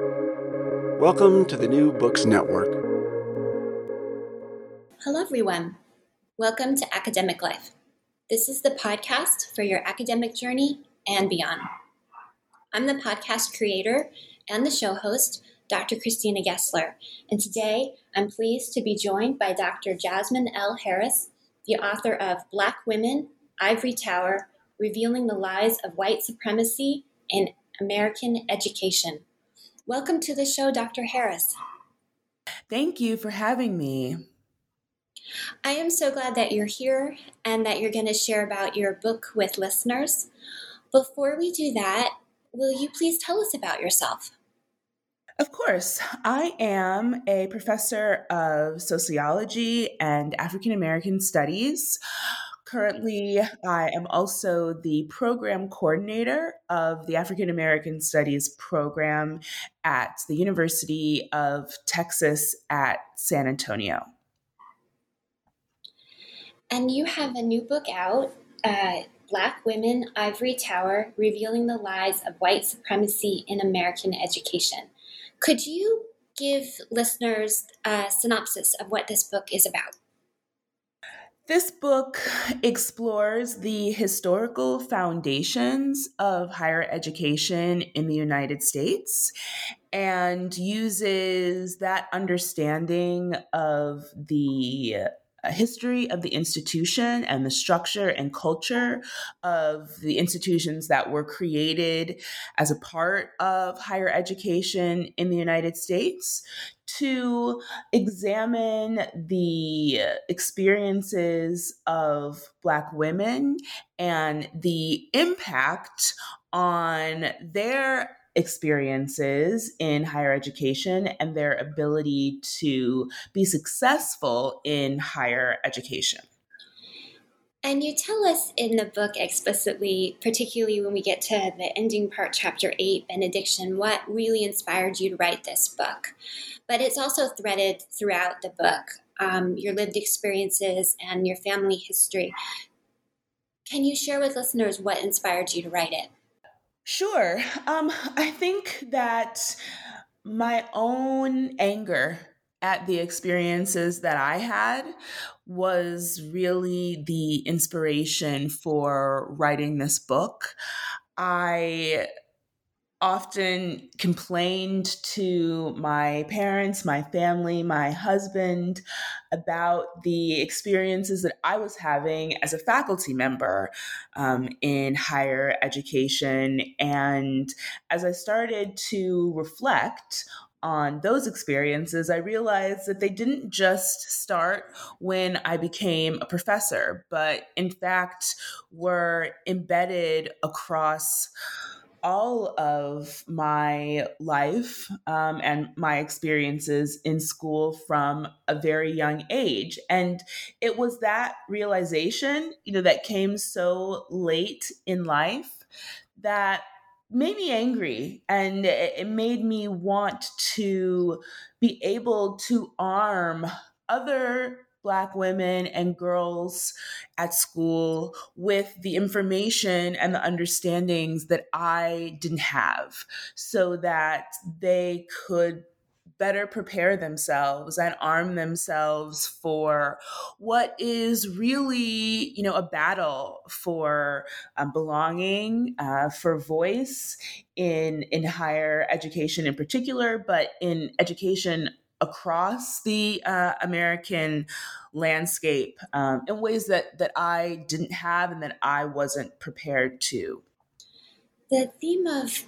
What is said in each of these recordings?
Welcome to the New Books Network. Hello, everyone. Welcome to Academic Life. This is the podcast for your academic journey and beyond. I'm the podcast creator and the show host, Dr. Christina Gessler, and today I'm pleased to be joined by Dr. Jasmine L. Harris, the author of Black Women, Ivory Tower Revealing the Lies of White Supremacy in American Education. Welcome to the show, Dr. Harris. Thank you for having me. I am so glad that you're here and that you're going to share about your book with listeners. Before we do that, will you please tell us about yourself? Of course. I am a professor of sociology and African American studies. Currently, I am also the program coordinator of the African American Studies program at the University of Texas at San Antonio. And you have a new book out, uh, Black Women, Ivory Tower Revealing the Lies of White Supremacy in American Education. Could you give listeners a synopsis of what this book is about? This book explores the historical foundations of higher education in the United States and uses that understanding of the a history of the institution and the structure and culture of the institutions that were created as a part of higher education in the United States to examine the experiences of Black women and the impact on their experiences in higher education and their ability to be successful in higher education. And you tell us in the book explicitly, particularly when we get to the ending part, chapter eight, benediction, what really inspired you to write this book. But it's also threaded throughout the book um, your lived experiences and your family history. Can you share with listeners what inspired you to write it? Sure. Um, I think that my own anger at the experiences that I had was really the inspiration for writing this book. I often complained to my parents, my family, my husband about the experiences that I was having as a faculty member um, in higher education. And as I started to reflect on those experiences, I realized that they didn't just start when I became a professor, but in fact were embedded across all of my life um, and my experiences in school from a very young age. And it was that realization, you know, that came so late in life that made me angry and it made me want to be able to arm other Black women and girls at school with the information and the understandings that I didn't have so that they could better prepare themselves and arm themselves for what is really you know a battle for um, belonging uh, for voice in in higher education in particular but in education across the uh, American landscape um, in ways that that I didn't have and that I wasn't prepared to. The theme of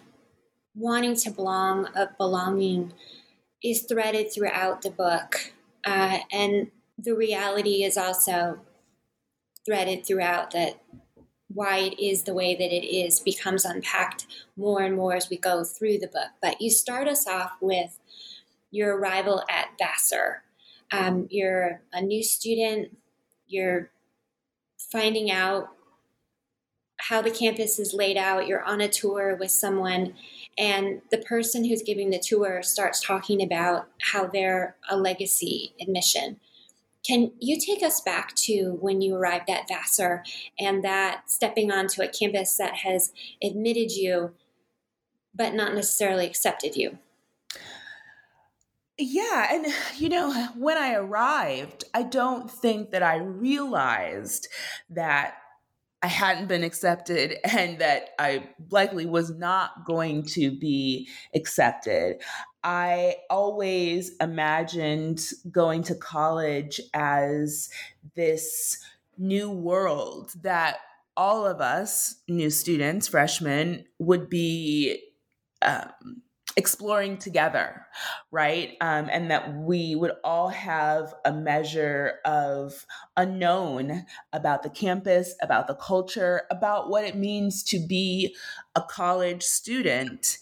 wanting to belong, of belonging, is threaded throughout the book, uh, and the reality is also threaded throughout that why it is the way that it is becomes unpacked more and more as we go through the book. But you start us off with your arrival at Vassar. Um, you're a new student, you're finding out how the campus is laid out, you're on a tour with someone, and the person who's giving the tour starts talking about how they're a legacy admission. Can you take us back to when you arrived at Vassar and that stepping onto a campus that has admitted you but not necessarily accepted you? Yeah. And, you know, when I arrived, I don't think that I realized that I hadn't been accepted and that I likely was not going to be accepted. I always imagined going to college as this new world that all of us, new students, freshmen, would be um, exploring together, right? Um, and that we would all have a measure of unknown about the campus, about the culture, about what it means to be a college student.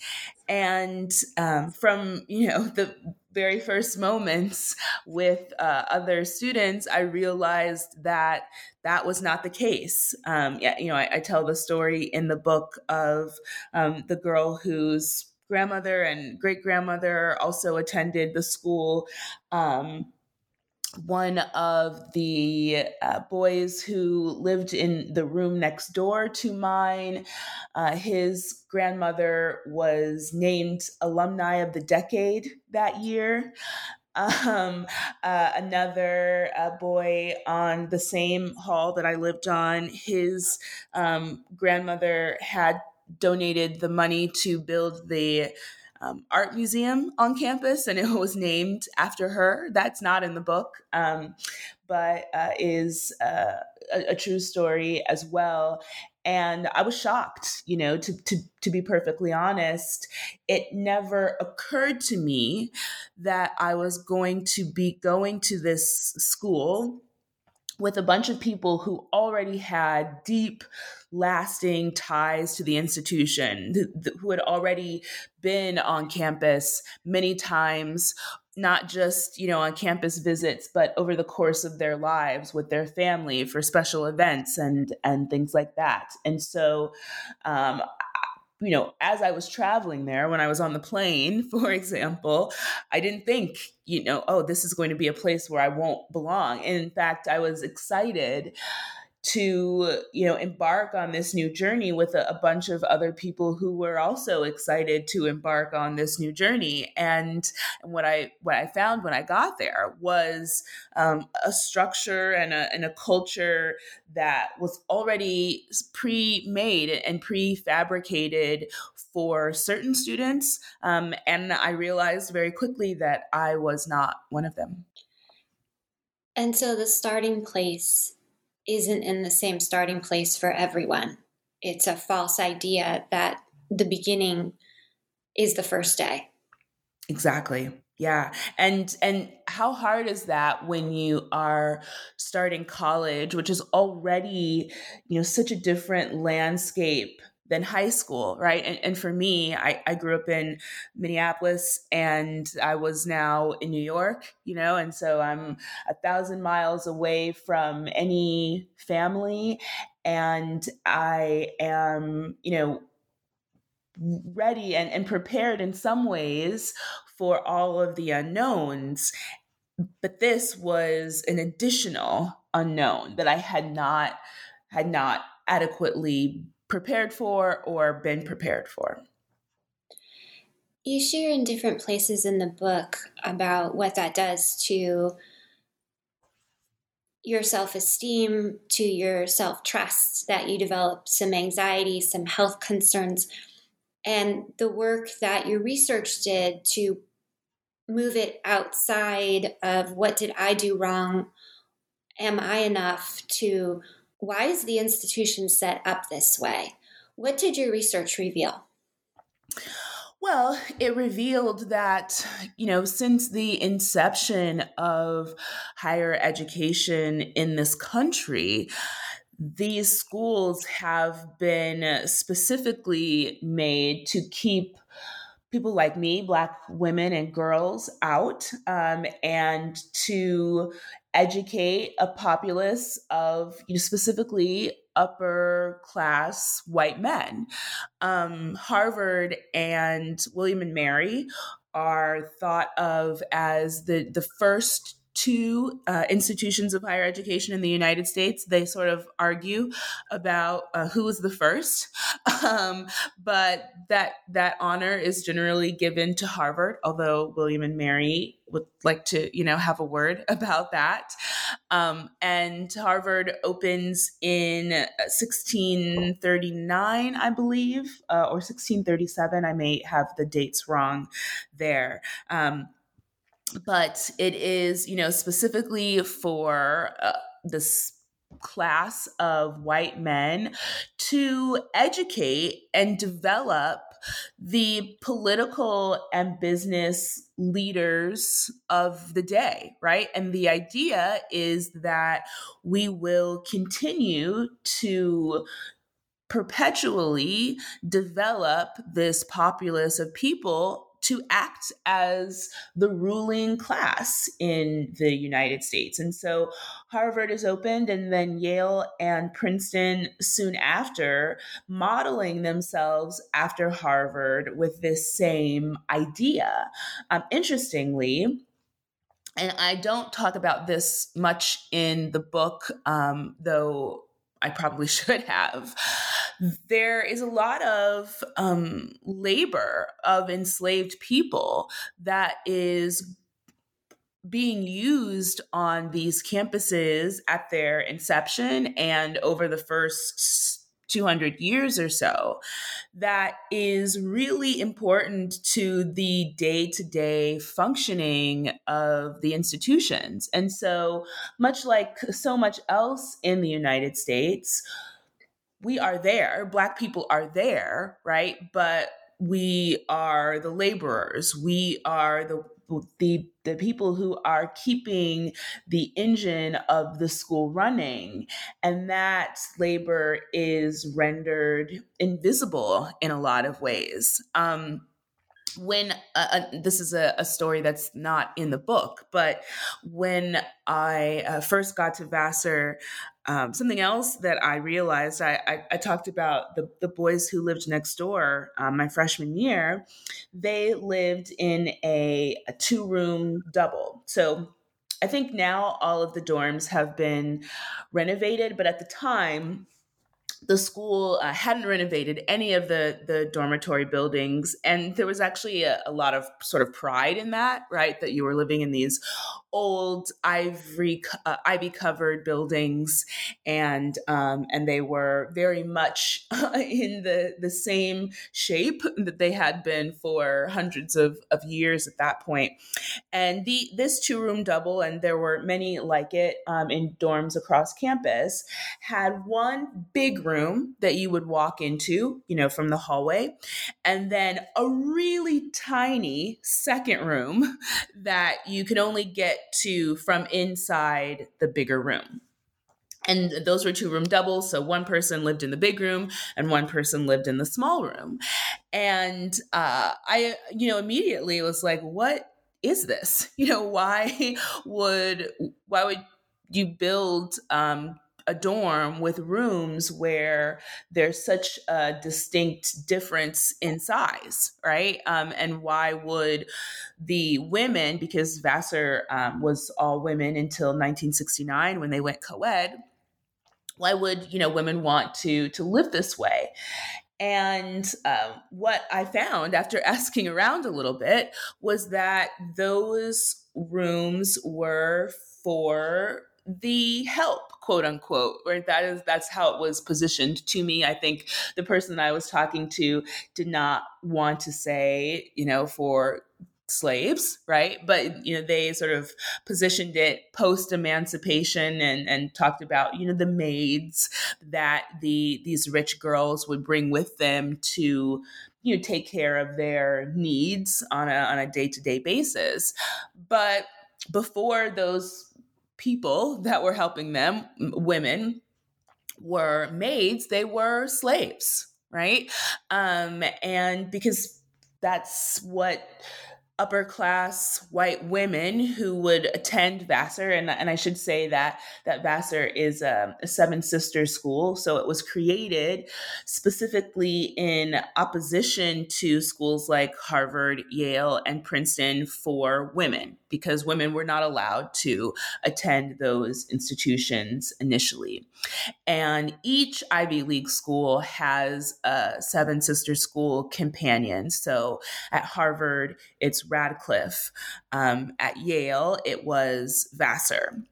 And um, from, you know, the very first moments with uh, other students, I realized that that was not the case. Um, yeah, you know, I, I, tell the story in the book of um, the girl whose grandmother and great grandmother also attended the school. Um, one of the uh, boys who lived in the room next door to mine, uh, his grandmother was named Alumni of the Decade that year. Um, uh, another uh, boy on the same hall that I lived on, his um, grandmother had donated the money to build the um, art museum on campus, and it was named after her. That's not in the book, um, but uh, is uh, a, a, true story as well. And I was shocked, you know, to, to, to be perfectly honest. It never occurred to me that I was going to be going to this school with a bunch of people who already had deep, lasting ties to the institution, who had already been on campus many times, not just you know on campus visits but over the course of their lives with their family for special events and and things like that. And so um, you know, as I was traveling there, when I was on the plane, for example, I didn't think, you know, oh, this is going to be a place where I won't belong. And in fact, I was excited to you know embark on this new journey with a, a, bunch of other people who were also excited to embark on this new journey. And, what i what i found when i got there was um, a structure and a, and a culture that was already pre-made and prefabricated for certain students um, and i realized very quickly that i was not one of them. And so the starting place isn't in the same starting place for everyone. It's a false idea that the beginning is the first day. Exactly. Yeah. And and how hard is that when you are starting college, which is already, you know, such a different landscape than high school, right? And, and for me, I, I grew up in Minneapolis and I was now in New York, you know, and so I'm a thousand miles away from any family. And I am, you know, ready and, and prepared in some ways for all of the unknowns. But this was an additional unknown that I had not had not adequately prepared for or been prepared for. You share in different places in the book about what that does to your self esteem, to your self trust, that you develop some anxiety, some health concerns, and the work that your research did to move it outside of what did I do wrong? Am I enough to why is the institution set up this way? What did your research reveal? Well, it revealed that, you know, since the inception of higher education in this country, these schools have been specifically made to keep people like me, Black women and girls, out um, and to educate a populace of you know, specifically upper class white men. Um, Harvard and William and Mary are thought of as the the first two uh, institutions of higher education in the United States. They sort of argue about uh, who was the first, um, but that that honor is generally given to Harvard. Although William and Mary would like to, you know, have a word about that. Um, and Harvard opens in 1639, I believe, uh, or 1637. I may have the dates wrong there. Um, but it is, you know, specifically for uh, this class of white men to educate and develop the political and business leaders of the day, right? And the idea is that we will continue to perpetually develop this populace of people to act as the ruling class in the United States. And so Harvard is opened, and then Yale and Princeton soon after, modeling themselves after Harvard with this same idea. Um, interestingly, and I don't talk about this much in the book, um, though I probably should have there is a lot of um, labor of enslaved people that is being used on these campuses at their inception and over the first 200 years or so that is really important to the day to day functioning of the institutions. And so, much like so much else in the United States, we are there, Black people are there, right? But we are the laborers. We are the the the people who are keeping the engine of the school running and that labor is rendered invisible in a lot of ways um, when uh, uh, this is a, a, story that's not in the book, but when I uh, first got to Vassar, um, something else that I realized I, I, I, talked about the, the boys who lived next door um, my freshman year, they lived in a, a two room double. So I think now all of the dorms have been renovated, but at the time, the school uh, hadn't renovated any of the the dormitory buildings. And there was actually a, a, lot of sort of pride in that right? That you were living in these old ivory uh, ivy covered buildings and um, and they were very much in the the same shape that they had been for hundreds of, of years at that point. and the this two room double and there were many like it um, in dorms across campus had one big room that you would walk into you know from the hallway and then a really tiny second room that you can only get to from inside the bigger room. And those were two room doubles. So one person lived in the big room and one person lived in the small room. And uh, I, you know, immediately was like, what is this? You know, why would, why would you build um, a dorm with rooms where there's such a distinct difference in size, right? Um, and why would the women, because Vassar um, was all women until 1969 when they went co-ed, why would you know women want to to live this way? And um, what I found after asking around a little bit was that those rooms were for the help quote unquote right? That is that's how it was positioned to me. I think the person i was talking to did not want to say you know for slaves right? But you know they sort of positioned it post emancipation and and talked about you know the maids that the these rich girls would bring with them to you know take care of their needs on a on a day-to-day basis. But before those people that were helping them, women, were maids, they were slaves, right? Um, and because that's what upper class white women who would attend Vassar, and, and I should say that that Vassar is a, a seven sister school, so it was created specifically in opposition to schools like Harvard, Yale, and Princeton for women, because women were not allowed to attend those institutions initially. And each Ivy League school has a seven sister school companion. So at Harvard, it's Radcliffe. Um, at Yale, it was Vassar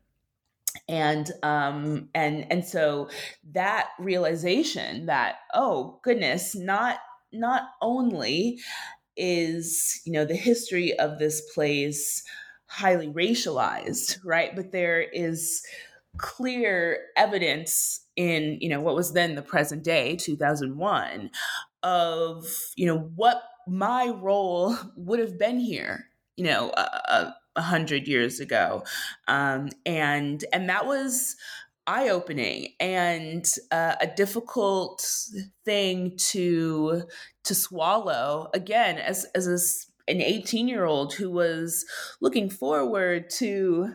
and um and and so that realization that oh goodness not not only is you know the history of this place highly racialized right but there is clear evidence in you know what was then the present day 2001 of you know what my role would have been here you know a, hundred years ago. Um, and and that was eye-opening and uh, a difficult thing to to swallow. Again as as a, an 18 year old who was looking forward to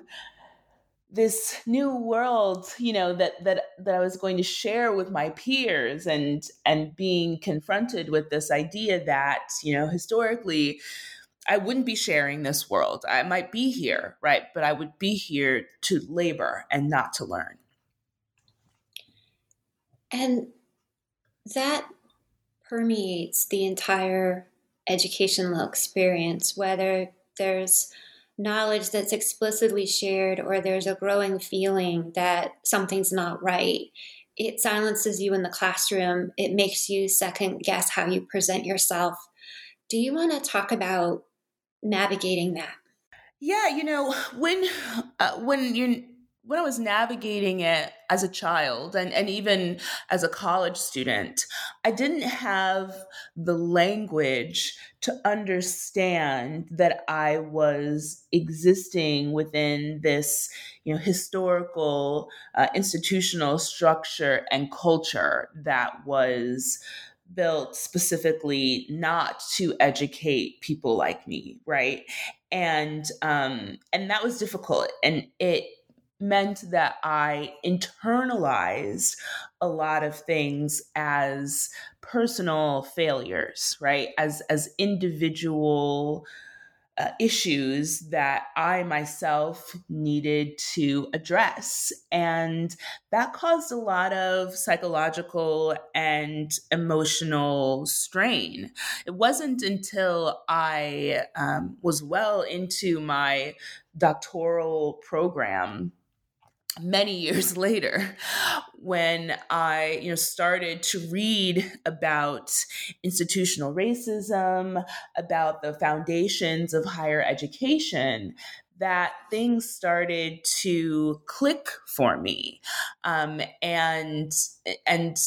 this new world you know that that that I was going to share with my peers and and being confronted with this idea that you know historically I wouldn't be sharing this world. I might be here right? But I would be here to labor and not to learn. And that permeates the entire educational experience whether there's knowledge that's explicitly shared or there's a growing feeling that something's not right, it silences you in the classroom. It makes you second guess how you present yourself. Do you want to talk about navigating that? Yeah, you know, when uh, when you when I was navigating it as a child and, and even as a college student, I didn't have the language to understand that I was existing within this, you know, historical uh, institutional structure and culture that was built specifically not to educate people like me right? And um and that was difficult and it meant that I internalized a lot of things as personal failures, right? As as individual uh, issues that I myself needed to address. And that caused a lot of psychological and emotional strain. It wasn't until I um, was well into my doctoral program many years later when i you know started to read about institutional racism about the foundations of higher education that things started to click for me. Um, and and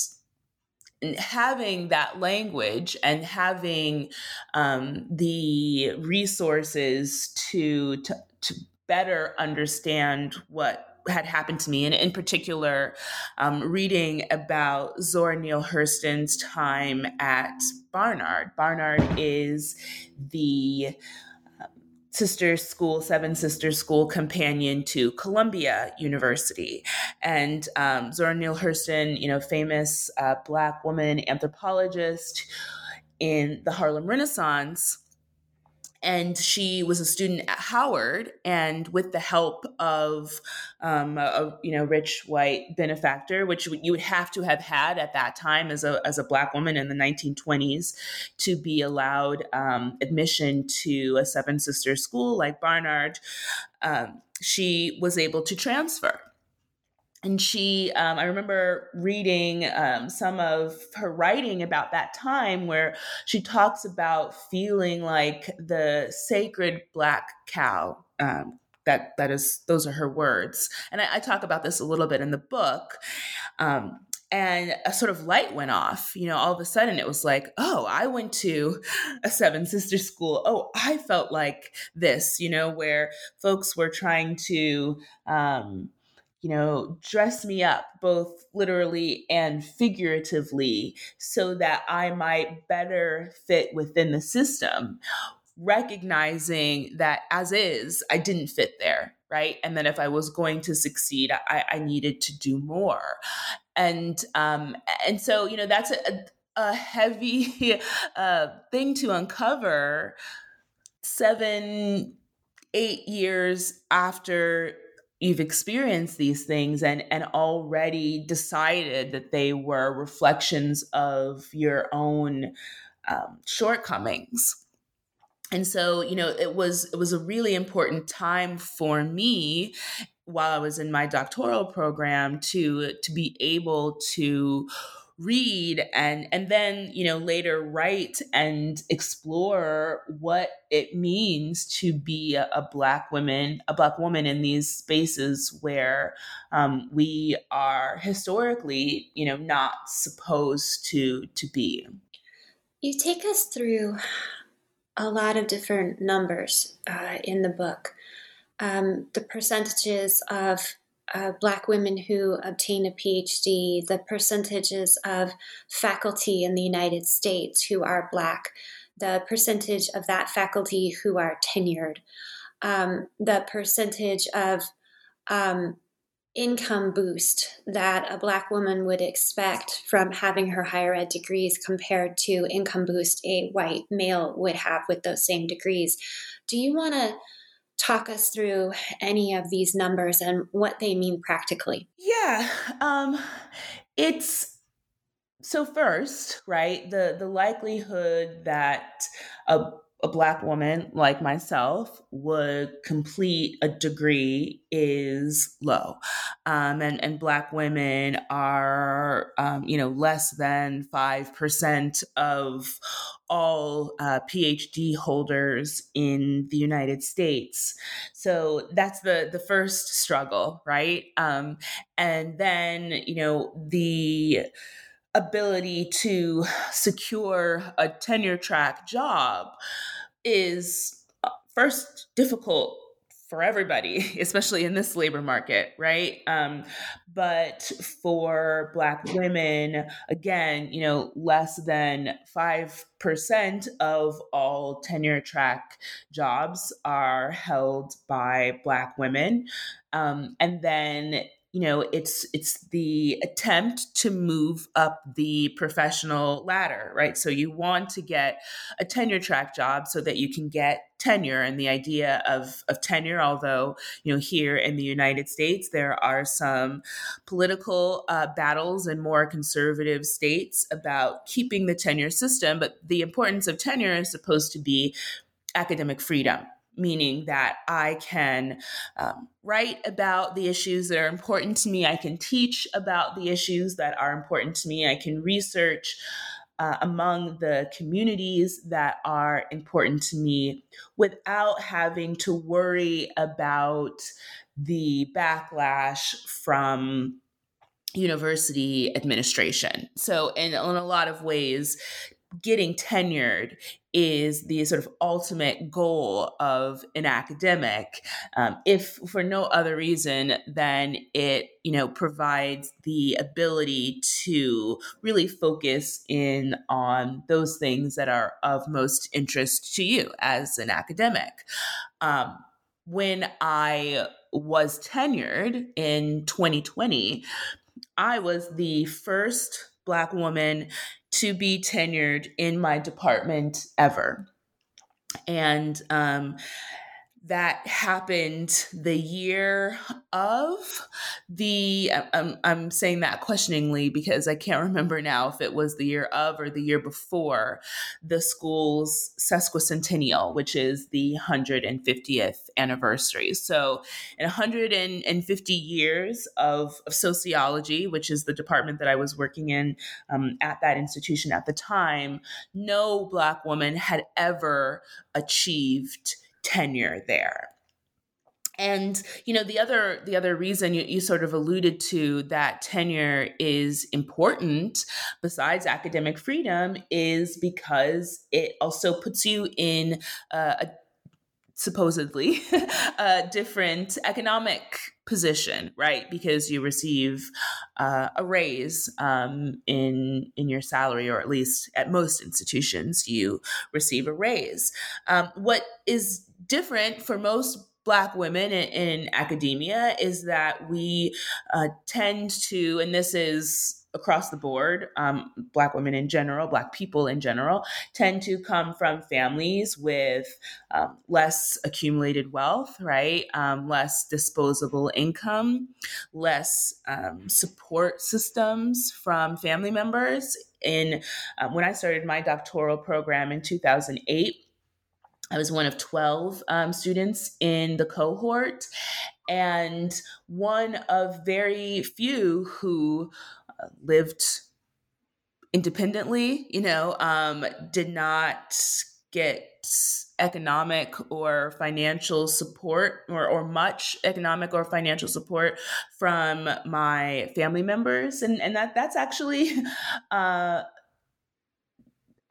having that language and having um, the resources to, to to better understand what had happened to me, and in particular, um, reading about Zora Neale Hurston's time at Barnard. Barnard is the um, sister school, seven sister school companion to Columbia University. And um, Zora Neale Hurston, you know, famous uh, Black woman anthropologist in the Harlem Renaissance and she was a student at Howard, and with the help of um, a, you know rich white benefactor, which you would have to have had at that time as a as a black woman in the 1920s to be allowed um, admission to a Seven Sisters school like Barnard, um, she was able to transfer and she um, i remember reading um, some of her writing about that time where she talks about feeling like the sacred black cow um, that that is those are her words. And I, I, talk about this a little bit in the book um, and a sort of light went off you know all of a sudden it was like oh i went to a seven sister school. Oh i felt like this you know where folks were trying to um, you know, dress me up both literally and figuratively so that I might better fit within the system. recognizing that as is, I didn't fit there, right? And then if I was going to succeed, I, I needed to do more. And um, and so you know that's a, a heavy uh, thing to uncover seven, eight years after you've experienced these things and and already decided that they were reflections of your own um, shortcomings. And so you know it was it was a really important time for me while i was in my doctoral program to to be able to read and and then you know later write and explore what it means to be a, a black woman a black woman in these spaces where um, we are historically you know not supposed to to be. You take us through a lot of different numbers uh, in the book. Um, the percentages of uh, Black women who obtain a PhD, the percentages of faculty in the United States who are Black, the percentage of that faculty who are tenured, um, the percentage of um, income boost that a Black woman would expect from having her higher ed degrees compared to income boost a white male would have with those same degrees. Do you want to? Talk us through any of these numbers and what they mean practically? Yeah, um, it's so first, right? The the likelihood that a a black woman like myself would complete a degree is low. Um, and, and black women are um, you know less than 5% of all uh, phd holders in the united states. So that's the the first struggle right? Um, and then you know the ability to secure a tenure track job is uh, first difficult for everybody, especially in this labor market, right? Um, but for Black women, again, you know, less than 5% of all tenure track jobs are held by Black women. Um, and then you know it's it's the attempt to move up the professional ladder right? So you want to get a tenure track job so that you can get tenure and the idea of of tenure although you know here in the United States there are some political uh, battles in more conservative states about keeping the tenure system but the importance of tenure is supposed to be academic freedom meaning that I can um, write about the issues that are important to me. I can teach about the issues that are important to me. I can research uh, among the communities that are important to me without having to worry about the backlash from university administration. So, in, in a lot of ways, getting tenured is the sort of ultimate goal of an academic. Um, if for no other reason than it you know provides the ability to really focus in on those things that are of most interest to you as an academic. Um, when i was tenured in 2020 i was the first black woman to be tenured in my department ever. And um, that happened the year of the I'm, I'm saying that questioningly because i can't remember now if it was the year of or the year before the school's sesquicentennial which is the 150th anniversary. So in 150 years of, of sociology which is the department that i was working in um, at that institution at the time no black woman had ever achieved tenure there. And you know the other the other reason you, you sort of alluded to that tenure is important besides academic freedom is because it also puts you in uh, a supposedly a different economic position, right? Because you receive uh, a raise um, in in your salary, or at least at most institutions, you receive a raise. Um, what is different for most Black women in, in academia is that we uh, tend to, and this is across the board, um, Black women in general, Black people in general, tend to come from families with um, less accumulated wealth, right? Um, less disposable income, less um, support systems from family members. In um, when I started my doctoral program in 2008. I was one of 12 um, students in the cohort and one of very few who lived independently, you know, um, did not get economic or financial support or, or much economic or financial support from my family members. And, and that that's actually uh,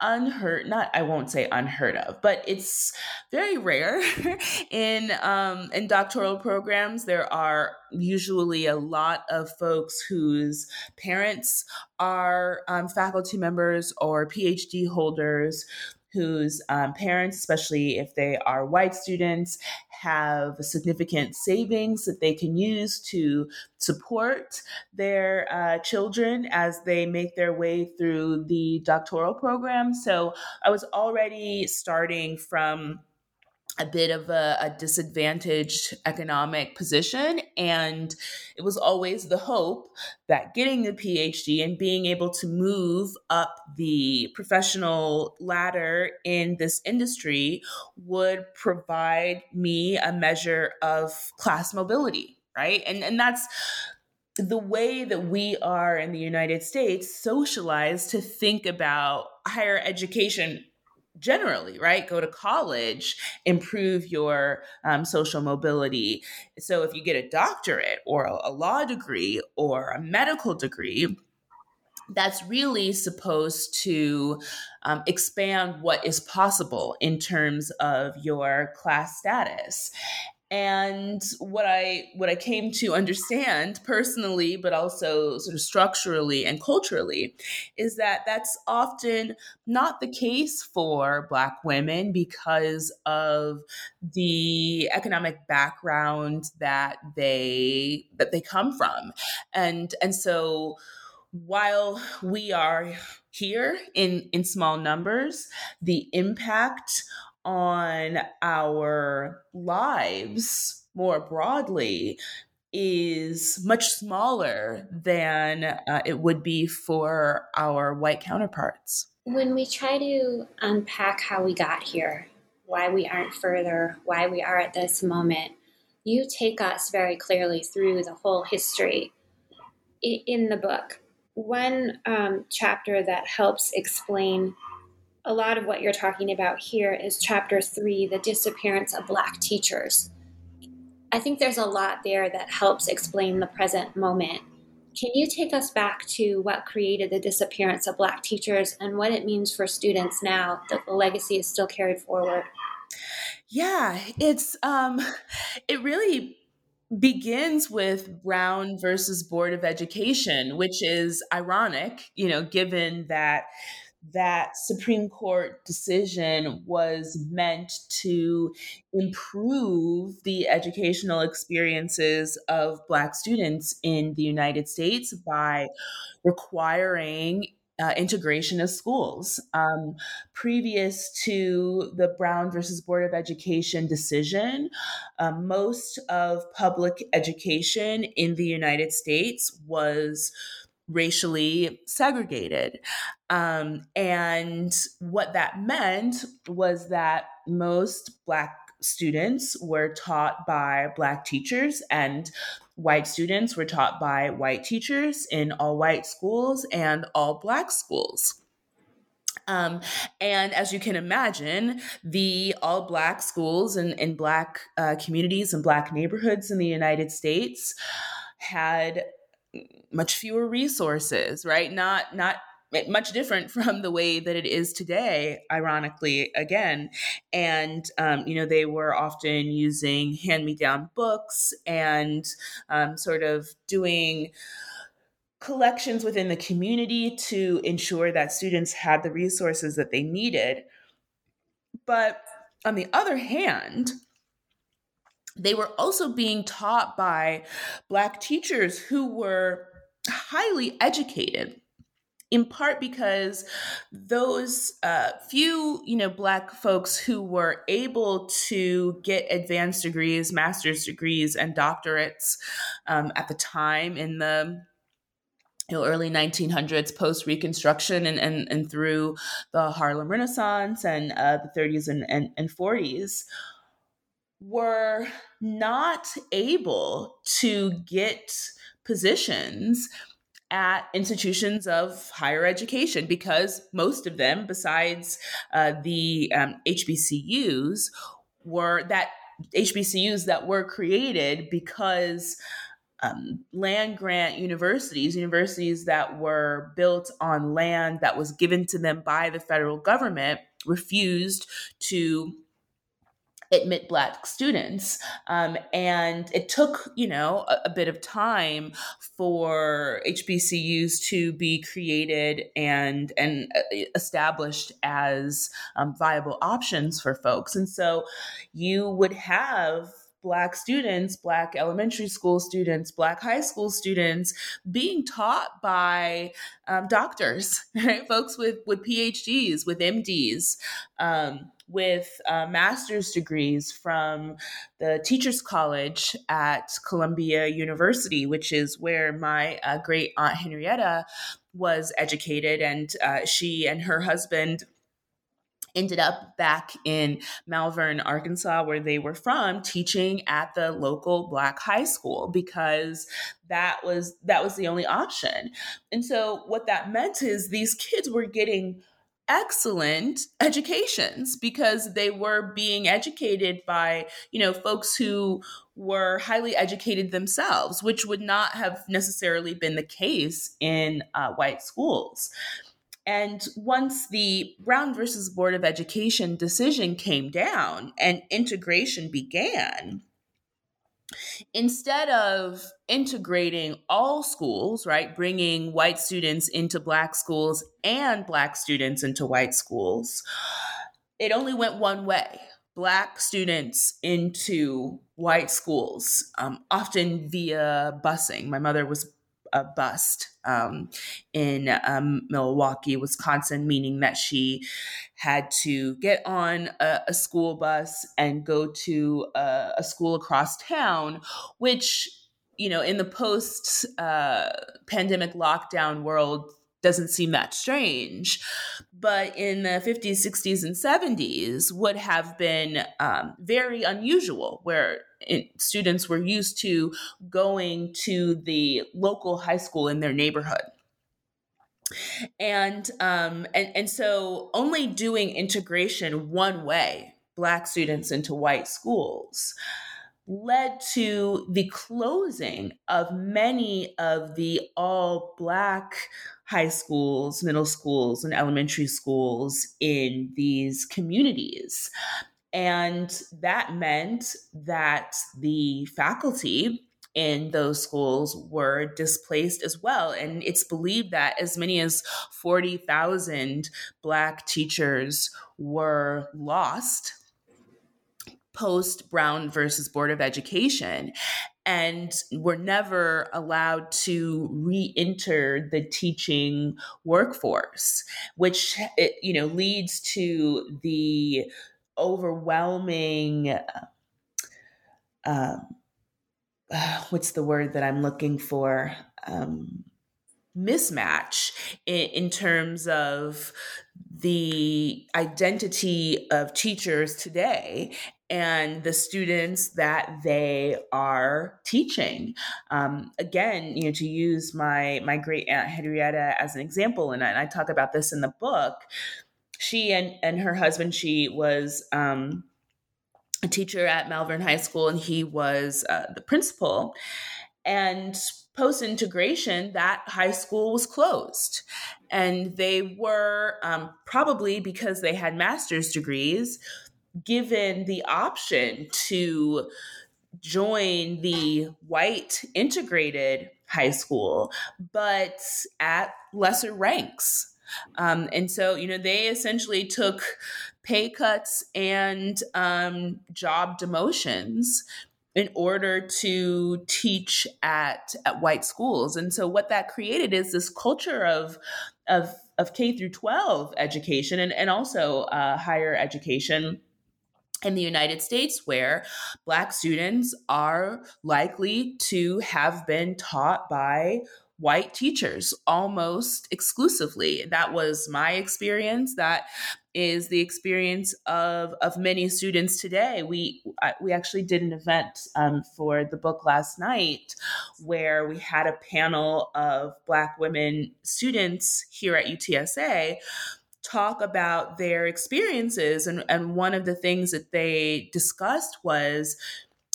unheard not i won't say unheard of but it's very rare in um in doctoral programs. There are usually a lot of folks whose parents are um, faculty members or phd holders whose um, parents, especially if they are white students, have significant savings that they can use to support their uh, children as they make their way through the doctoral program. So I was already starting from a bit of a, a, disadvantaged economic position. And it was always the hope that getting the PhD and being able to move up the professional ladder in this industry would provide me a measure of class mobility, right? And, and that's the way that we are in the United States socialized to think about higher education generally, right? Go to college, improve your um, social mobility. So if you get a doctorate or a, law degree or a medical degree, that's really supposed to um, expand what is possible in terms of your class status and what i what i came to understand personally but also sort of structurally and culturally is that that's often not the case for black women because of the economic background that they that they come from. And and so while we are here in in small numbers the impact on our lives more broadly is much smaller than uh, it would be for our white counterparts. When we try to unpack how we got here, why we aren't further, why we are at this moment, you take us very clearly through the whole history in the book. One um, chapter that helps explain a lot of what you're talking about here is chapter three the disappearance of Black teachers. I think there's a lot there that helps explain the present moment. Can you take us back to what created the disappearance of Black teachers and what it means for students now that the legacy is still carried forward? Yeah, it's um, it really begins with Brown versus Board of Education, which is ironic, you know, given that that Supreme Court decision was meant to improve the educational experiences of Black students in the United States by requiring uh, integration of schools. Um, previous to the Brown versus Board of Education decision, uh, most of public education in the United States was racially segregated. Um, and what that meant was that most Black students were taught by Black teachers, and white students were taught by white teachers in all white schools and all Black schools. Um, and as you can imagine, the all Black schools and, and Black uh, communities and Black neighborhoods in the United States had much fewer resources, right? Not not much different from the way that it is today, ironically, again. And, um, you know, they were often using hand me down books and um, sort of doing collections within the community to ensure that students had the resources that they needed. But on the other hand, they were also being taught by Black teachers who were highly educated in part because those uh, few you know black folks who were able to get advanced degrees master's degrees and doctorates um, at the time in the you know, early 1900s post reconstruction and, and, and through the harlem renaissance and uh, the 30s and, and, and 40s were not able to get positions at institutions of higher education because most of them, besides uh, the um, HBCUs, were that HBCUs that were created because um, land grant universities, universities that were built on land that was given to them by the federal government, refused to admit black students. Um, and it took you know a, a, bit of time for hbcus to be created and and uh, established as um, viable options for folks. And so you would have Black students, Black elementary school students, Black high school students being taught by um, doctors, right? Folks with, with PhDs, with MDs, um, with uh, master's degrees from the Teachers College at Columbia University, which is where my uh, great aunt Henrietta was educated. And uh, she and her husband ended up back in Malvern, Arkansas, where they were from, teaching at the local black high school because that was that was the only option. And so what that meant is these kids were getting excellent educations because they were being educated by you know folks who were highly educated themselves which would not have necessarily been the case in uh, white schools and once the Brown versus Board of Education decision came down and integration began, instead of integrating all schools, right, bringing white students into black schools and black students into white schools, it only went one way. Black students into white schools, um, often via busing. My mother was a bust um, in um, Milwaukee, Wisconsin, meaning that she had to get on a, a school bus and go to a, a, school across town, which, you know, in the post uh, pandemic lockdown world, doesn't seem that strange. But in the 50s, 60s, and 70s would have been um, very unusual, where students were used to going to the local high school in their neighborhood. And um, and and so only doing integration one way, black students into white schools, led to the closing of many of the all black high schools, middle schools, and elementary schools in these communities. And that meant that the faculty in those schools were displaced as well. And it's believed that as many as 40,000 Black teachers were lost post Brown versus Board of Education and were never allowed to re-enter the teaching workforce which you know leads to the overwhelming uh, what's the word that I'm looking for? Um, mismatch in, in terms of the identity of teachers today and the students that they are teaching. Um, again, you know, to use my my great aunt Henrietta as an example, and I, and I talk about this in the book she and, and her husband, she was um, a teacher at Malvern High School, and he was uh, the principal. And post integration, that high school was closed. And they were um, probably because they had master's degrees given the option to join the white integrated high school, but at lesser ranks. Um, and so, you know, they essentially took pay cuts and um, job demotions in order to teach at, at white schools. And so what that created is this culture of of of K through 12 education and, and also uh, higher education in the United States where Black students are likely to have been taught by white teachers almost exclusively. That was my experience. That is the experience of of many students today. We we actually did an event um, for the book last night where we had a panel of Black women students here at UTSA talk about their experiences and, and one of the things that they discussed was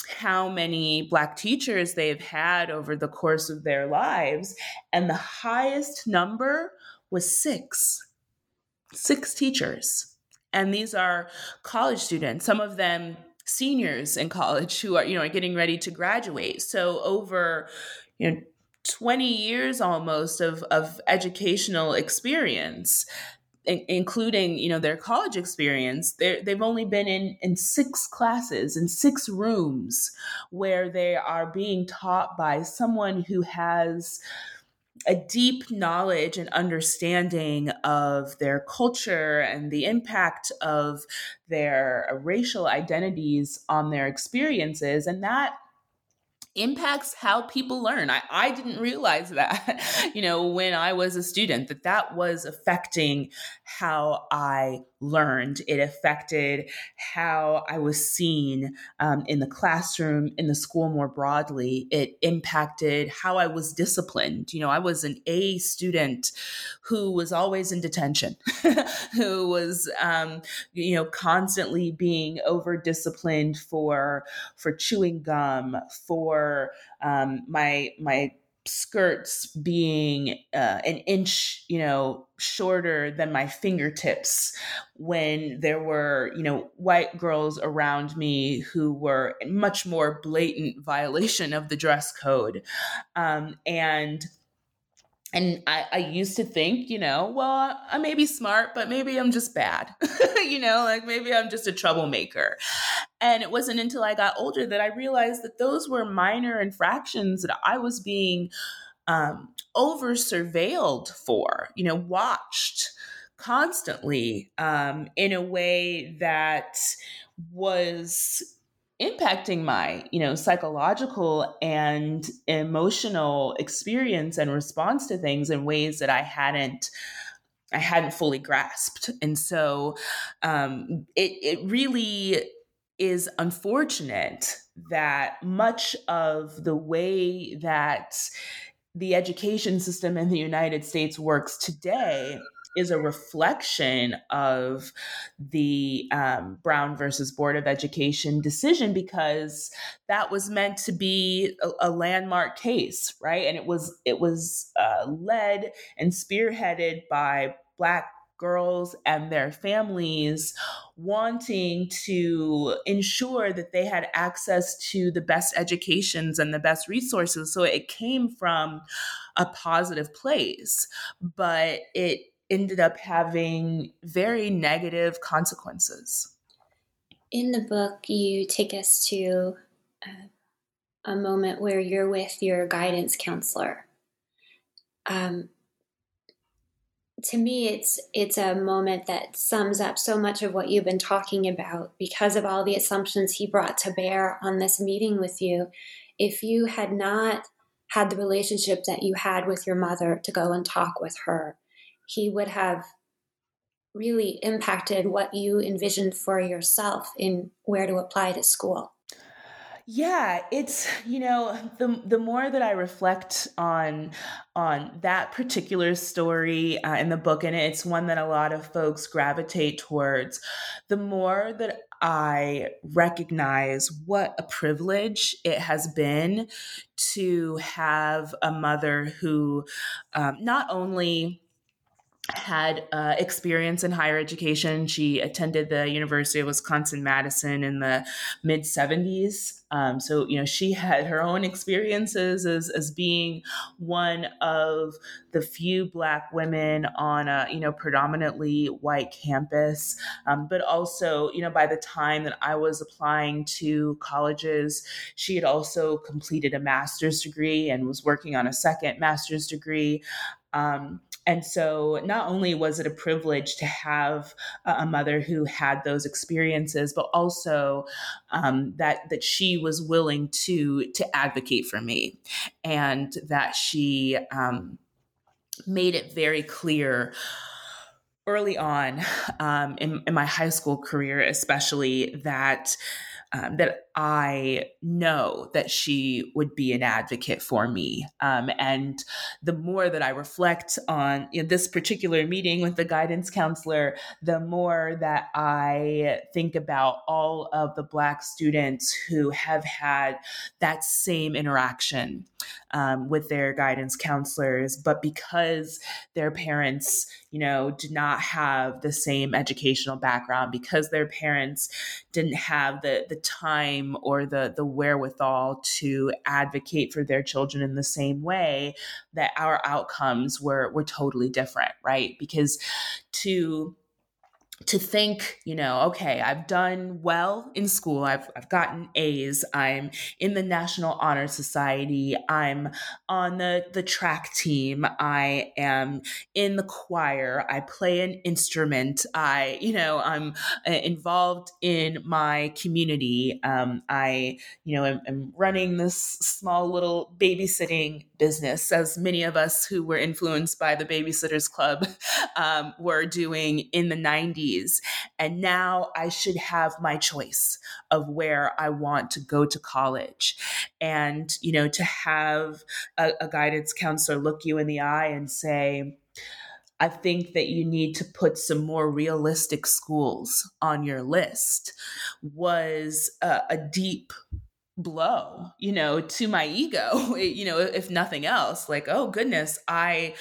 how many black teachers they've had over the course of their lives and the highest number was six. Six teachers. And these are college students some of them seniors in college who are you know getting ready to graduate. So over you know 20 years almost of, of educational experience including you know their college experience they've only been in in six classes in six rooms where they are being taught by someone who has a deep knowledge and understanding of their culture and the impact of their racial identities on their experiences. And that impacts how people learn. I, I didn't realize that, you know, when I was a student, that that was affecting how I learned. It affected how I was seen um, in the classroom, in the school more broadly. It impacted how I was disciplined. You know, I was an A student who was always in detention, who was, um, you know, constantly being over disciplined for for chewing gum, for um, my my skirts being uh, an inch, you know, shorter than my fingertips when there were, you know, white girls around me who were much more blatant violation of the dress code. Um, and and I, I, used to think, you know, well, I may be smart, but maybe I'm just bad. you know, like maybe I'm just a troublemaker. And it wasn't until I got older that I realized that those were minor infractions that I was being um, over surveilled for, you know, watched constantly um, in a way that was impacting my you know psychological and emotional experience and response to things in ways that i hadn't i hadn't fully grasped. And so um, it, it really is unfortunate that much of the way that the education system in the united states works today is a reflection of the um, Brown versus Board of Education decision because that was meant to be a, a landmark case, right? And it was it was uh, led and spearheaded by Black girls and their families wanting to ensure that they had access to the best educations and the best resources. So it came from a positive place, but it ended up having very negative consequences. In the book, you take us to uh, a moment where you're with your guidance counselor. Um, to me, it's it's a moment that sums up so much of what you've been talking about because of all the assumptions he brought to bear on this meeting with you. If you had not had the relationship that you had with your mother to go and talk with her, he would have really impacted what you envisioned for yourself in where to apply to school. Yeah, it's you know the the more that I reflect on on that particular story uh, in the book, and it's one that a lot of folks gravitate towards, the more that I recognize what a privilege it has been to have a mother who um, not only had uh, experience in higher education. She attended the University of Wisconsin Madison in the mid 70s. Um, so, you know, she had her own experiences as, as being one of the few Black women on a, you know, predominantly white campus. Um, but also, you know, by the time that I was applying to colleges, she had also completed a master's degree and was working on a second master's degree. Um, and so, not only was it a privilege to have a mother who had those experiences, but also um, that that she was willing to to advocate for me, and that she um, made it very clear early on um, in, in my high school career, especially that um, that I know that she would be an advocate for me. Um, and the more that I reflect on you know, this particular meeting with the guidance counselor, the more that I think about all of the Black students who have had that same interaction um, with their guidance counselors, but because their parents, you know, did not have the same educational background, because their parents didn't have the the time or the the wherewithal to advocate for their children in the same way, that our outcomes were were totally different, right? Because to to think, you know, okay, I've done well in school. I've, I've gotten A's. I'm in the National Honor Society. I'm on the, the track team. I am in the choir. I play an instrument. I, you know, I'm uh, involved in my community. Um, I, you know, am, am running this small little babysitting business, as many of us who were influenced by the Babysitters Club um, were doing in the 90s and now I should have my choice of where I want to go to college. And, you know, to have a, a guidance counselor look you in the eye and say, I think that you need to put some more realistic schools on your list was a, a deep blow, you know, to my ego, you know, if nothing else. Like, oh goodness, I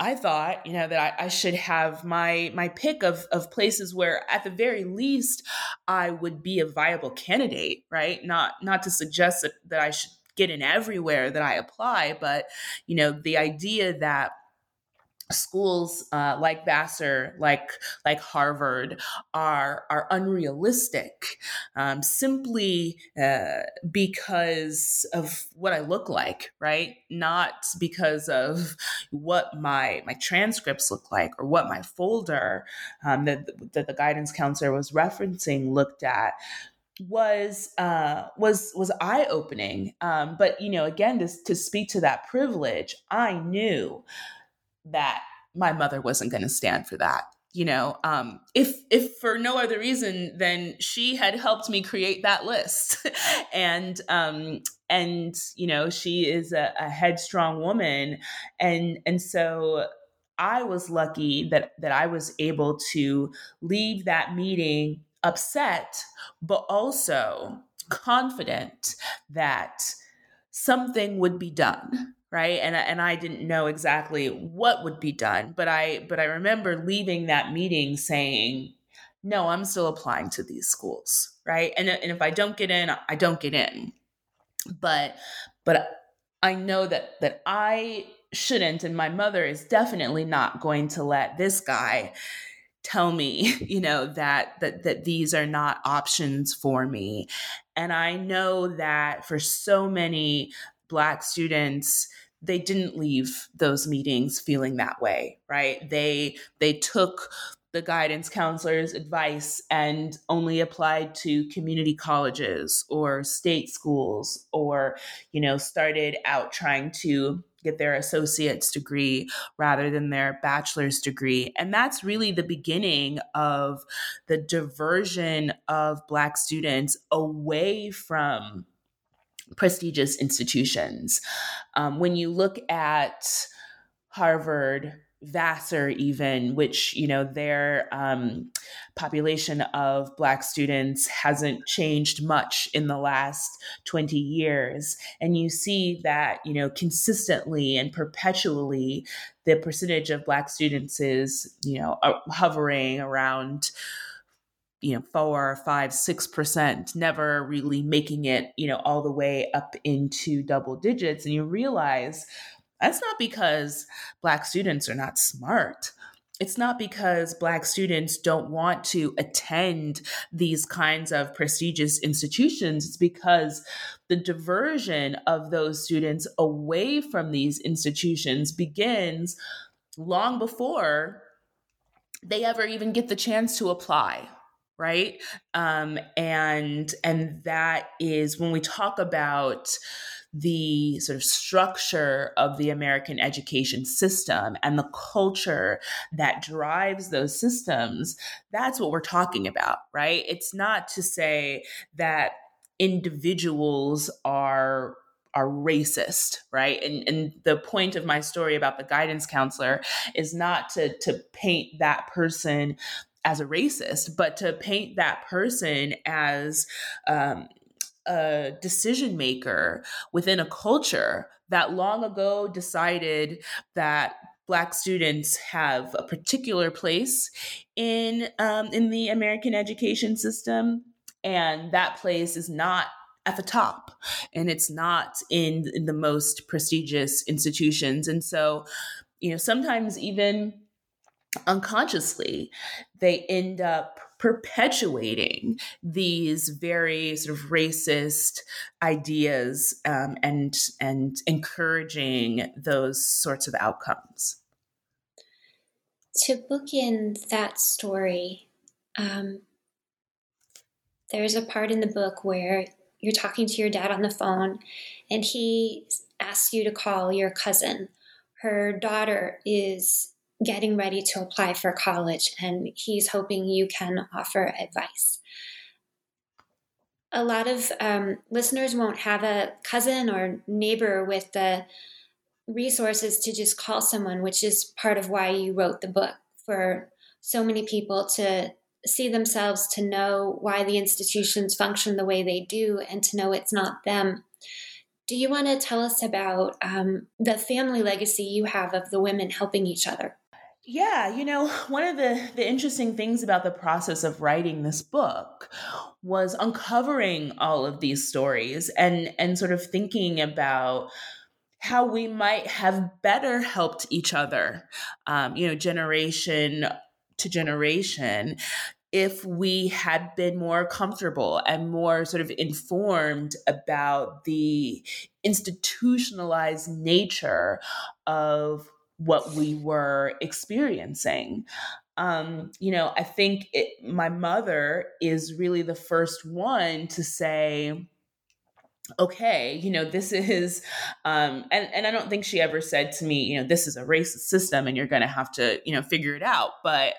I thought, you know, that I, I, should have my my pick of of places where, at the very least, I would be a viable candidate, right? Not not to suggest that, that I should get in everywhere that I apply, but you know, the idea that schools uh, like Vassar, like like Harvard, are are unrealistic um, simply uh, because of what I look like, right? Not because of what my my transcripts look like or what my folder um, that that the guidance counselor was referencing looked at was uh, was was eye opening. Um, but you know, again, to, to speak to that privilege, I knew that my mother wasn't going to stand for that you know? Um, if if for no other reason than she had helped me create that list. And um, and you know she is a, a headstrong woman. And and so i was lucky that that i was able to leave that meeting upset but also confident that something would be done right? And and I didn't know exactly what would be done but I but I remember leaving that meeting saying no I'm still applying to these schools right? And and if I don't get in I don't get in. But but I know that that I shouldn't and my mother is definitely not going to let this guy tell me you know that that that these are not options for me. And i know that for so many black students they didn't leave those meetings feeling that way right? They they took the guidance counselor's advice and only applied to community colleges or state schools or you know started out trying to get their associate's degree rather than their bachelor's degree. And that's really the beginning of the diversion of black students away from prestigious institutions. Um, when you look at Harvard, Vassar, even, which, you know, their um, population of Black students hasn't changed much in the last 20 years. And you see that, you know, consistently and perpetually, the percentage of Black students is, you know, hovering around you know four five six percent never really making it you know all the way up into double digits and you realize that's not because Black students are not smart. It's not because Black students don't want to attend these kinds of prestigious institutions. It's because the diversion of those students away from these institutions begins long before they ever even get the chance to apply right um, and and that is when we talk about the sort of structure of the American education system and the culture that drives those systems, that's what we're talking about, right? It's not to say that individuals are are racist, right? And and the point of my story about the guidance counselor is not to to paint that person as a racist, but to paint that person as um, a decision maker within a culture that long ago decided that black students have a particular place in um, in the American education system, and that place is not at the top and it's not in, in the most prestigious institutions. And so you know sometimes even unconsciously they end up perpetuating these very sort of racist ideas um, and and encouraging those sorts of outcomes. To bookend that story, um, there's a part in the book where you're talking to your dad on the phone, and he asks you to call your cousin. Her daughter is getting ready to apply for college, and he's hoping you can offer advice. A lot of um, listeners won't have a cousin or neighbor with the resources to just call someone, which is part of why you wrote the book for so many people to see themselves, to know why the institutions function the way they do, and to know it's not them. Do you want to tell us about um, the family legacy you have of the women helping each other? Yeah, you know, one of the the interesting things about the process of writing this book was uncovering all of these stories and and sort of thinking about how we might have better helped each other, um, you know, generation to generation, if we had been more comfortable and more sort of informed about the institutionalized nature of what we were experiencing. Um, you know, I think it, my mother is really the first one to say, okay, you know, this is, um, and, and I don't think she ever said to me, you know, this is a racist system and you're going to have to, you know, figure it out. But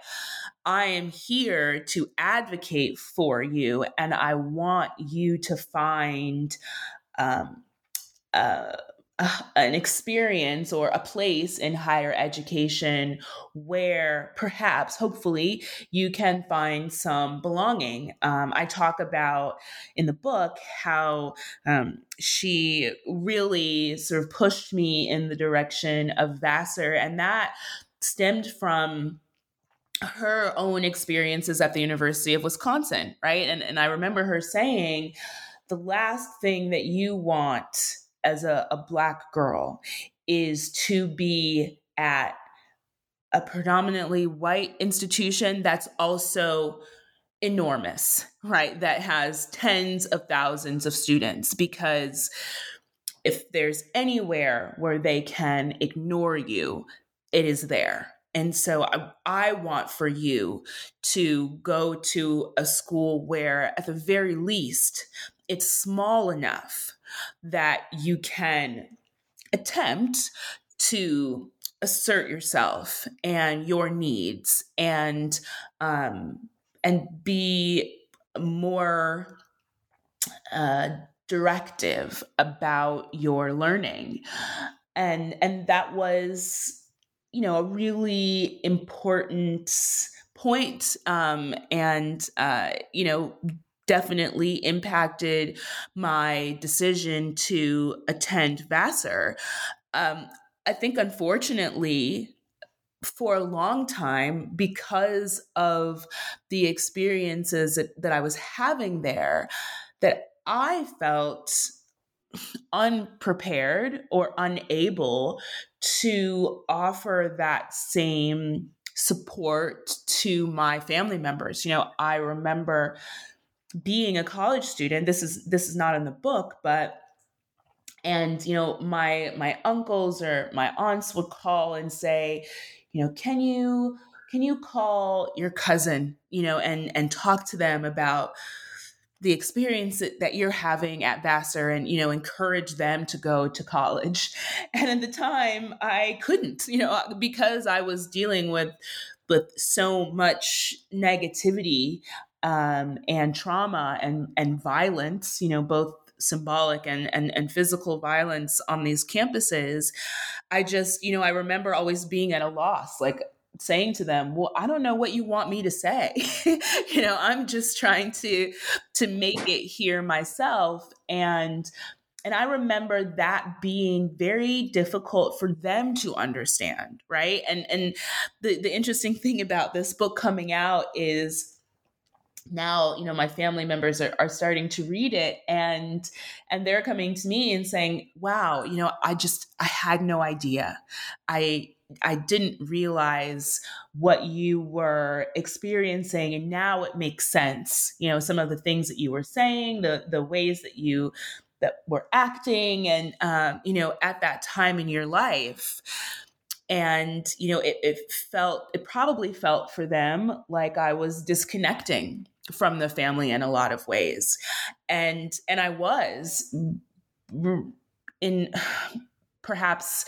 I am here to advocate for you and I want you to find, um, uh, an experience or a place in higher education where perhaps, hopefully, you can find some belonging. Um, I talk about in the book how um, she really sort of pushed me in the direction of Vassar, and that stemmed from her own experiences at the University of Wisconsin, right? And, and I remember her saying, the last thing that you want as a, a black girl is to be at a predominantly white institution that's also enormous, right? That has tens of thousands of students because if there's anywhere where they can ignore you, it is there. And so I, I, want for you to go to a school where, at the very least, it's small enough that you can attempt to assert yourself and your needs and um, and be more uh, directive about your learning. And and that was you know a really important point um, and uh, you know definitely impacted my decision to attend Vassar. Um, I think, unfortunately, for a long time, because of the experiences that, that I was having there, that I felt unprepared or unable to offer that same support to my family members. You know, I remember being a college student. This is this is not in the book, but and you know, my my uncles or my aunts would call and say, you know, can you can you call your cousin, you know, and and talk to them about the experience that you're having at Vassar and you know encourage them to go to college and at the time I couldn't you know uh, because I was dealing with with so much negativity um, and trauma and and violence you know both symbolic and, and and physical violence on these campuses i just you know i remember always being at a loss like saying to them well i don't know what you want me to say. You know i'm just trying to to make it here myself. And and i remember that being very difficult for them to understand right? And and the the interesting thing about this book coming out is now you know my family members are, are starting to read it and and they're coming to me and saying wow you know i just i had no idea i I didn't realize what you were experiencing and now it makes sense. You know, some of the things that you were saying, the the ways that you that were acting and um, you know, at that time in your life. And, you know, it, it felt it probably felt for them like I was disconnecting from the family in a lot of ways. And and I was in perhaps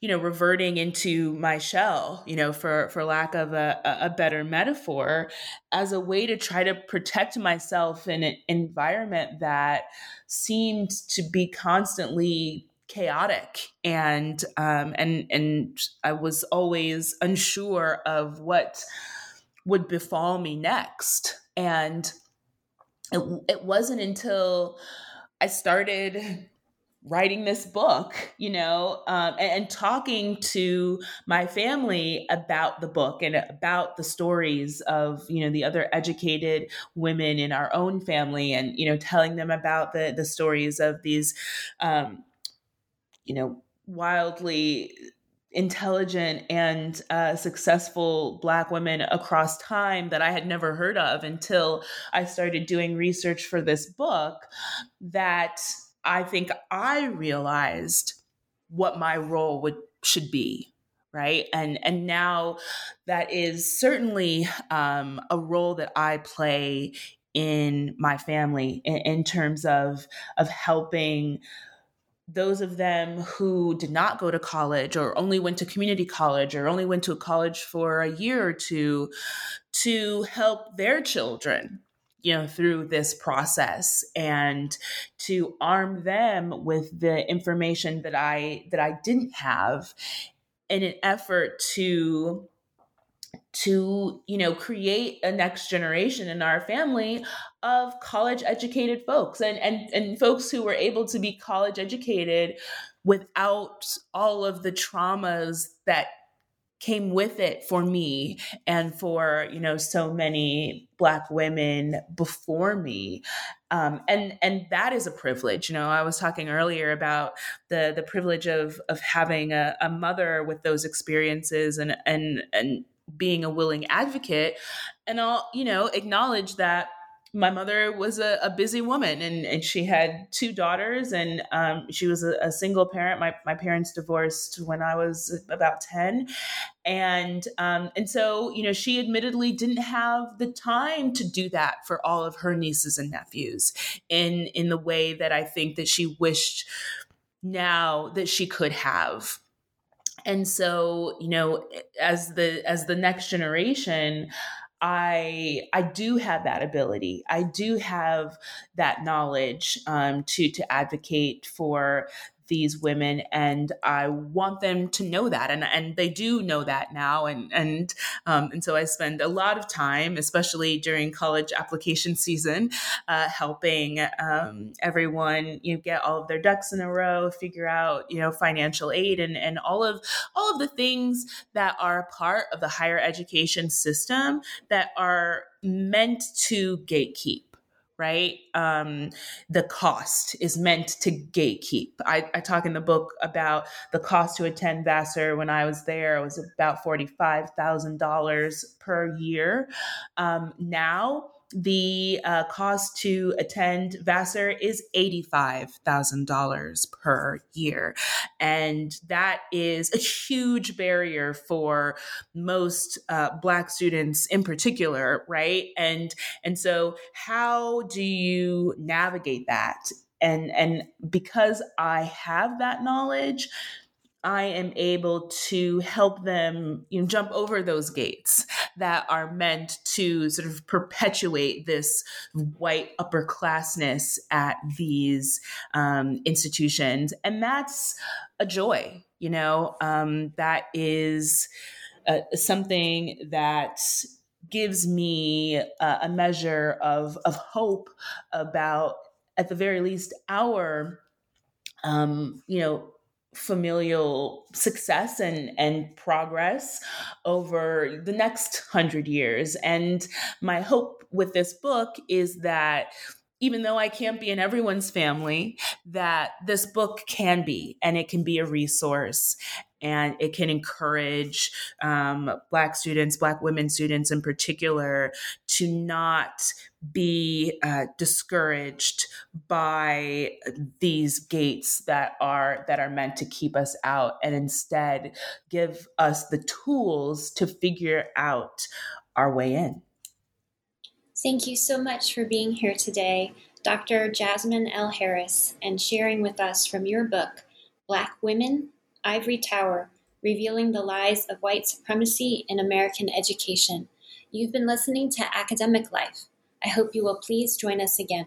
you know reverting into my shell you know for for lack of a, a better metaphor as a way to try to protect myself in an environment that seemed to be constantly chaotic and um, and and I was always unsure of what would befall me next and it, it wasn't until I started writing this book, you know, um, and, and, talking to my family about the book and about the stories of, you know, the other educated women in our own family, and you know, telling them about the the stories of these, um, you know, wildly intelligent and uh, successful black women across time that i had never heard of until i started doing research for this book that I think I realized what my role would should be right? And and now that is certainly um, a role that i play in my family in, in terms of of helping those of them who did not go to college or only went to community college or only went to a college for a year or two to help their children you know through this process and to arm them with the information that i that i didn't have in an effort to to you know create a next generation in our family of college educated folks and and and folks who were able to be college educated without all of the traumas that came with it for me and for you know so many black women before me. Um, and and that is a privilege you know i was talking earlier about the the privilege of of having a, a mother with those experiences and and and being a willing advocate and i'll you know acknowledge that my mother was a, a, busy woman and, and she had two daughters and um, she was a, a, single parent. My, my parents divorced when i was about 10 and um, and so you know she admittedly didn't have the time to do that for all of her nieces and nephews in in the way that i think that she wished now that she could have and so you know as the as the next generation I I do have that ability. I do have that knowledge um, to to advocate for these women and I want them to know that and and they do know that now and and um, and so I spend a lot of time especially during college application season uh, helping um, everyone you know, get all of their ducks in a row figure out you know financial aid and and all of all of the things that are part of the higher education system that are meant to gatekeep right? Um, the cost is meant to gatekeep. I, I, talk in the book about the cost to attend Vassar when I was there. It was about $45,000 per year. Um, now, the uh, cost to attend Vassar is $85,000 per year. And that is a huge barrier for most uh, Black students in particular, right? And, and so, how do you navigate that? And, and because I have that knowledge, I am able to help them you know, jump over those gates that are meant to sort of perpetuate this white upperclassness at these um, institutions. And that's a joy, you know, um, that is uh, something that gives me a, a measure of, of hope about, at the very least, our, um, you know, familial success and and progress over the next 100 years. And my hope with this book is that even though I can't be in everyone's family, that this book can be, and it can be a resource, and it can encourage um, Black students, Black women students in particular, to not be uh, discouraged by these gates that are that are meant to keep us out, and instead give us the tools to figure out our way in. Thank you so much for being here today, Dr. Jasmine L. Harris, and sharing with us from your book, Black Women, Ivory Tower Revealing the Lies of White Supremacy in American Education. You've been listening to Academic Life. I hope you will please join us again.